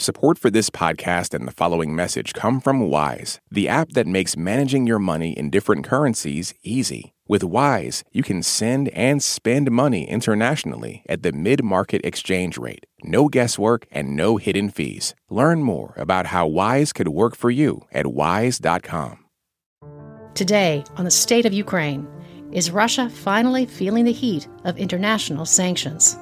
Support for this podcast and the following message come from Wise, the app that makes managing your money in different currencies easy. With Wise, you can send and spend money internationally at the mid market exchange rate. No guesswork and no hidden fees. Learn more about how Wise could work for you at wise.com. Today, on the state of Ukraine, is Russia finally feeling the heat of international sanctions?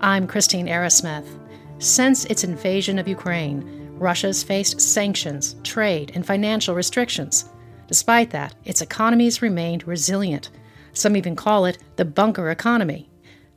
I'm Christine Arrowsmith. Since its invasion of Ukraine, Russia's faced sanctions, trade, and financial restrictions. Despite that, its economies remained resilient. Some even call it the bunker economy.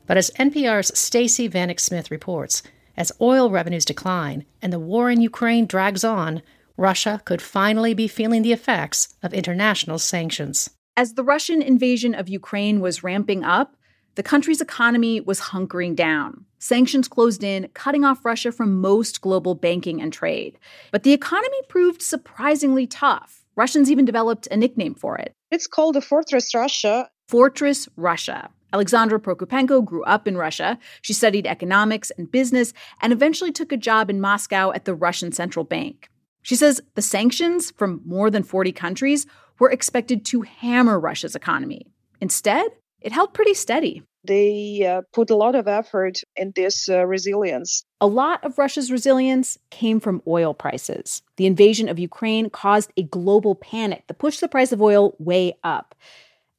But as NPR's Stacey Vanek Smith reports, as oil revenues decline and the war in Ukraine drags on, Russia could finally be feeling the effects of international sanctions. As the Russian invasion of Ukraine was ramping up, the country's economy was hunkering down. Sanctions closed in, cutting off Russia from most global banking and trade. But the economy proved surprisingly tough. Russians even developed a nickname for it. It's called the Fortress Russia. Fortress Russia. Alexandra Prokopenko grew up in Russia. She studied economics and business and eventually took a job in Moscow at the Russian Central Bank. She says the sanctions from more than 40 countries were expected to hammer Russia's economy. Instead, it held pretty steady. They uh, put a lot of effort in this uh, resilience. A lot of Russia's resilience came from oil prices. The invasion of Ukraine caused a global panic that pushed the price of oil way up.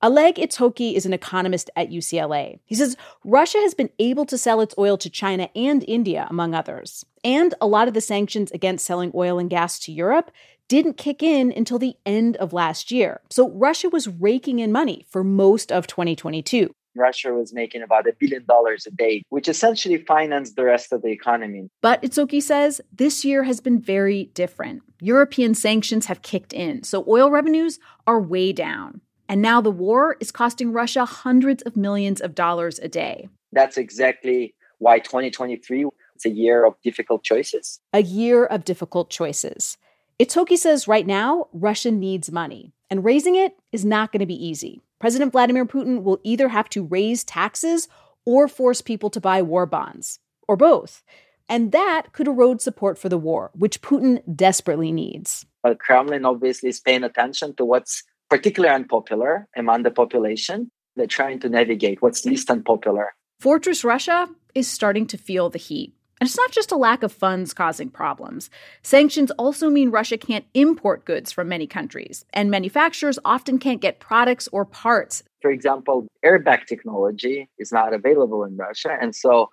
Oleg Itskhoki is an economist at UCLA. He says Russia has been able to sell its oil to China and India, among others. And a lot of the sanctions against selling oil and gas to Europe didn't kick in until the end of last year. So Russia was raking in money for most of 2022. Russia was making about a billion dollars a day, which essentially financed the rest of the economy. But Itskhoki says this year has been very different. European sanctions have kicked in, so oil revenues are way down. And now the war is costing Russia hundreds of millions of dollars a day. That's exactly why 2023 is a year of difficult choices. A year of difficult choices. Itskhoki says right now, Russia needs money, and raising it is not going to be easy. President Vladimir Putin will either have to raise taxes or force people to buy war bonds, or both. And that could erode support for the war, which Putin desperately needs. The Kremlin obviously is paying attention to what's particularly unpopular among the population. They're trying to navigate what's least unpopular. Fortress Russia is starting to feel the heat. And it's not just a lack of funds causing problems. Sanctions also mean Russia can't import goods from many countries, and manufacturers often can't get products or parts. For example, airbag technology is not available in Russia, and so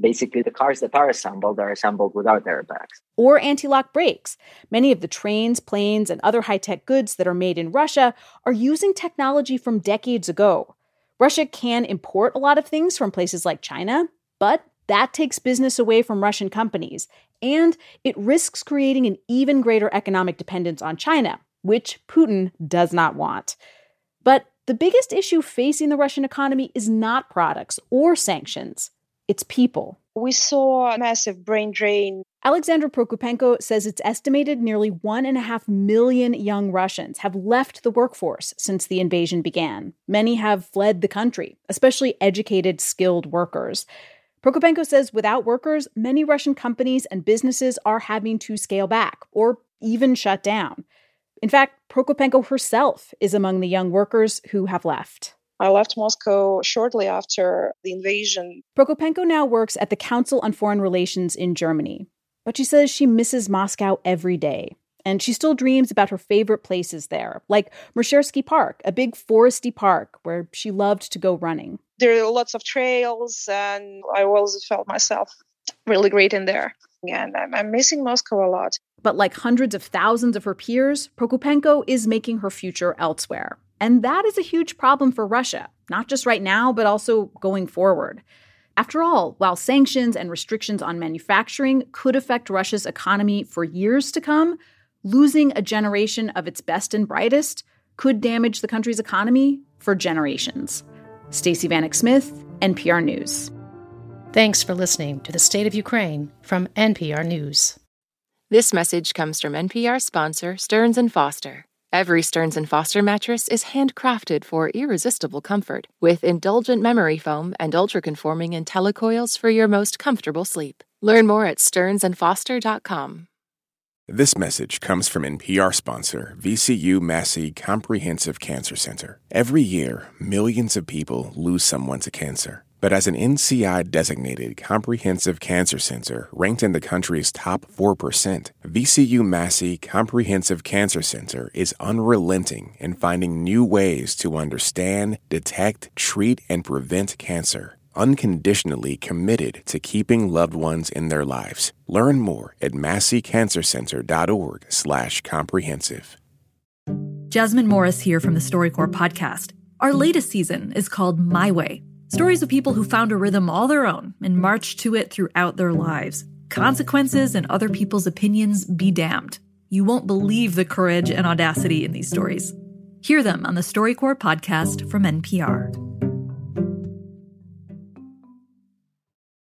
basically the cars that are assembled are assembled without airbags. Or anti lock brakes. Many of the trains, planes, and other high tech goods that are made in Russia are using technology from decades ago. Russia can import a lot of things from places like China, but that takes business away from Russian companies, and it risks creating an even greater economic dependence on China, which Putin does not want. But the biggest issue facing the Russian economy is not products or sanctions, it's people. We saw a massive brain drain. Alexandra Prokopenko says it's estimated nearly one and a half million young Russians have left the workforce since the invasion began. Many have fled the country, especially educated, skilled workers. Prokopenko says without workers, many Russian companies and businesses are having to scale back or even shut down. In fact, Prokopenko herself is among the young workers who have left. I left Moscow shortly after the invasion. Prokopenko now works at the Council on Foreign Relations in Germany, but she says she misses Moscow every day. And she still dreams about her favorite places there, like Meshchersky Park, a big foresty park where she loved to go running there are lots of trails, and I always felt myself really great in there. And I'm, I'm missing Moscow a lot. But like hundreds of thousands of her peers, Prokopenko is making her future elsewhere. And that is a huge problem for Russia, not just right now, but also going forward. After all, while sanctions and restrictions on manufacturing could affect Russia's economy for years to come, losing a generation of its best and brightest could damage the country's economy for generations. Stacey Vanek Smith, NPR News. Thanks for listening to the State of Ukraine from NPR News. This message comes from NPR sponsor Stearns and Foster. Every Stearns and Foster mattress is handcrafted for irresistible comfort with indulgent memory foam and ultra-conforming IntelliCoils for your most comfortable sleep. Learn more at stearnsandfoster.com. This message comes from NPR sponsor VCU Massey Comprehensive Cancer Center. Every year, millions of people lose someone to cancer. But as an NCI designated comprehensive cancer center ranked in the country's top 4%, VCU Massey Comprehensive Cancer Center is unrelenting in finding new ways to understand, detect, treat, and prevent cancer. Unconditionally committed to keeping loved ones in their lives. Learn more at masseycancercenter.org slash comprehensive. Jasmine Morris here from the StoryCorps podcast. Our latest season is called My Way Stories of people who found a rhythm all their own and marched to it throughout their lives. Consequences and other people's opinions be damned. You won't believe the courage and audacity in these stories. Hear them on the StoryCorps podcast from NPR.